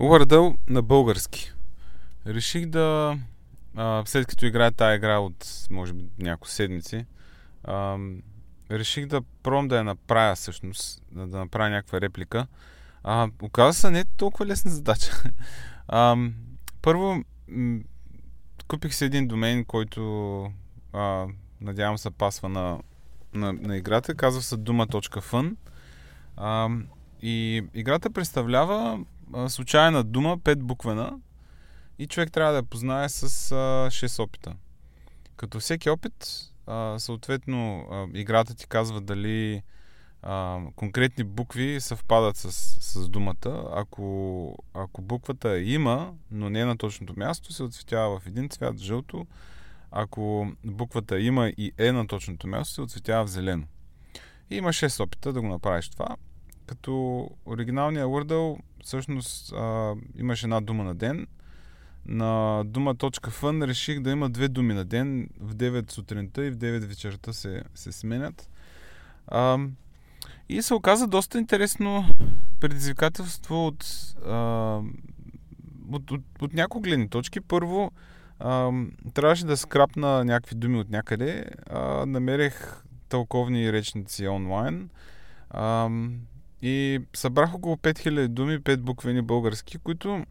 Wordle на български. Реших да, а, след като играя тази игра от, може би, няколко седмици, а, реших да пробвам да я направя всъщност, да, да направя някаква реплика. А, оказва се не е толкова лесна задача. а, първо, купих си един домен, който а, надявам се пасва на, на, на играта. Казва се дума.fun. А, и играта представлява случайна дума, пет буквена, и човек трябва да я познае с а, 6 опита. Като всеки опит, а, съответно, а, играта ти казва дали а, конкретни букви съвпадат с, с думата. Ако, ако буквата има, но не е на точното място, се отцветява в един цвят, жълто. Ако буквата има и е на точното място, се отцветява в зелено. И има 6 опита да го направиш това. Като оригиналния Wordle всъщност а, имаше една дума на ден. На дума.fun реших да има две думи на ден. В 9 сутринта и в 9 вечерта се, се сменят. А, и се оказа доста интересно предизвикателство от, а, от, от, от няколко гледни точки. Първо, а, трябваше да скрапна някакви думи от някъде. А, намерех тълковни речници онлайн. А, и събрах около 5000 думи, 5 буквени български, които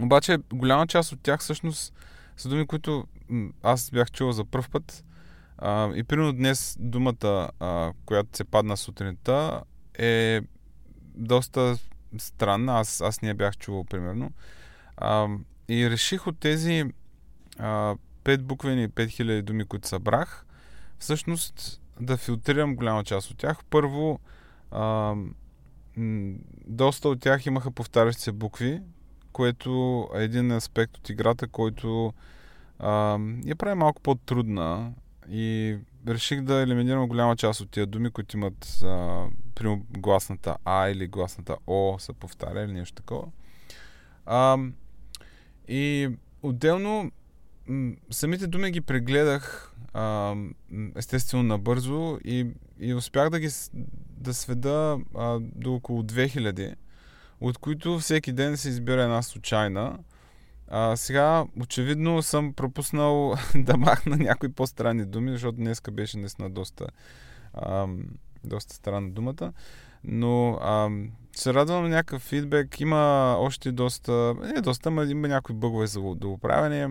обаче голяма част от тях всъщност са думи, които аз бях чул за първ път. А, и примерно днес думата, а, която се падна сутринта, е доста странна. Аз, аз не я бях чувал, примерно. А, и реших от тези а, 5 буквени 5000 думи, които събрах, всъщност да филтрирам голяма част от тях. Първо, а, доста от тях имаха повтарящи се букви, което е един аспект от играта, който а, я прави малко по-трудна и реших да елиминирам голяма част от тия думи, които имат а, гласната А или гласната О са повтаря или нещо такова. А, и отделно самите думи ги прегледах естествено набързо и, и успях да ги да сведа а, до около 2000, от които всеки ден се избира една случайна. А, сега, очевидно, съм пропуснал да махна някои по-странни думи, защото днеска беше наистина доста, а, доста странна думата. Но а, се радвам на някакъв фидбек. Има още доста, не доста, но има някои бъгове за доуправяне.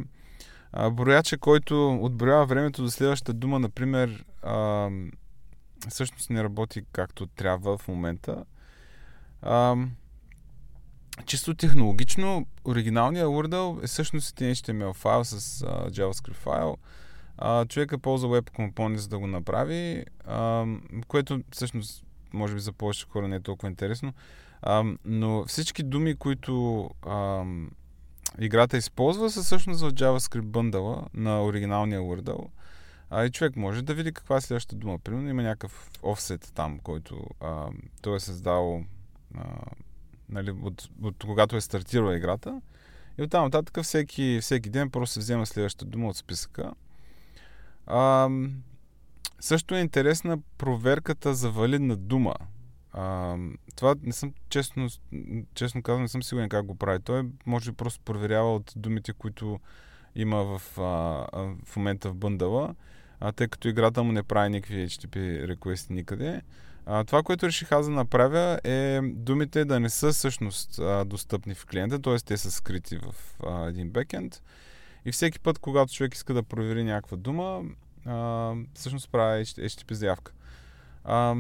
брояче, който отброява времето до следващата дума, например, а, всъщност не работи както трябва в момента. А, чисто технологично, оригиналният Wordle е всъщност един HTML файл с а, JavaScript файл. А, човека ползва Web Components за да го направи, а, което всъщност може би за повече хора не е толкова интересно. А, но всички думи, които а, играта използва, са всъщност в JavaScript бъндала на оригиналния Wordle. А и човек може да види каква е следващата дума. Примерно има някакъв офсет там, който а, той е създал а, нали, от, от когато е стартирала играта. И оттам нататък всеки, всеки ден просто се взема следващата дума от списъка. А, също е интересна проверката за валидна дума. А, това не съм честно, честно казвам, не съм сигурен как го прави. Той може би просто проверява от думите, които има в, а, в момента в бъндала а, тъй като играта му не прави никакви HTTP реквести никъде. А, това, което реших аз да направя е думите да не са всъщност а, достъпни в клиента, т.е. те са скрити в а, един бекенд. И всеки път, когато човек иска да провери някаква дума, а, всъщност прави HTTP заявка. А,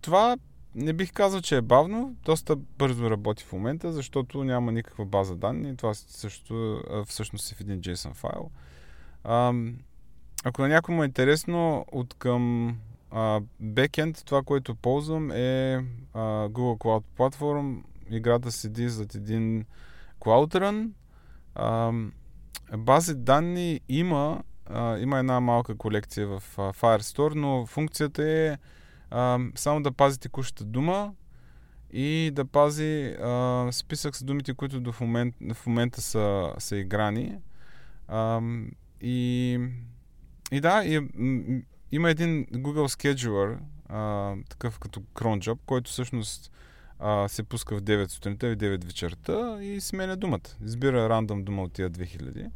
това не бих казал, че е бавно, доста бързо работи в момента, защото няма никаква база данни. Това също всъщност е в един JSON файл. А, ако на някой му е интересно, от към бекенд, това, което ползвам е а, Google Cloud Platform. Играта седи зад един Cloud Run. А, бази данни има, а, има една малка колекция в а, Firestore, но функцията е а, само да пази текущата дума и да пази а, списък с думите, които до момент, в момента са, са играни. А, и и да, и, има един Google Scheduler, а, такъв като cron job, който всъщност а, се пуска в 9 сутринта и 9 вечерта и сменя думата. Избира рандом дума от тия 2000.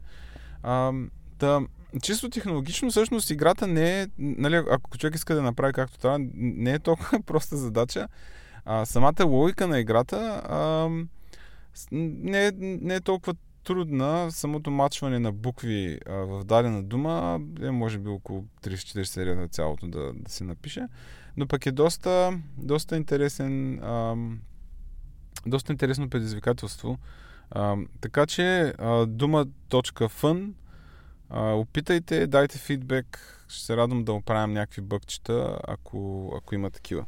А, да, чисто технологично, всъщност играта не е, нали, ако човек иска да направи както трябва, не е толкова проста задача. А, самата логика на играта а, не, е, не е толкова трудна. Самото мачване на букви а, в дадена дума е може би около 30-40 серията цялото да, да се напише. Но пък е доста, доста интересен а, доста интересно предизвикателство. А, така че а, дума.fun а, опитайте, дайте фидбек. Ще се радвам да оправям някакви бъкчета, ако, ако има такива.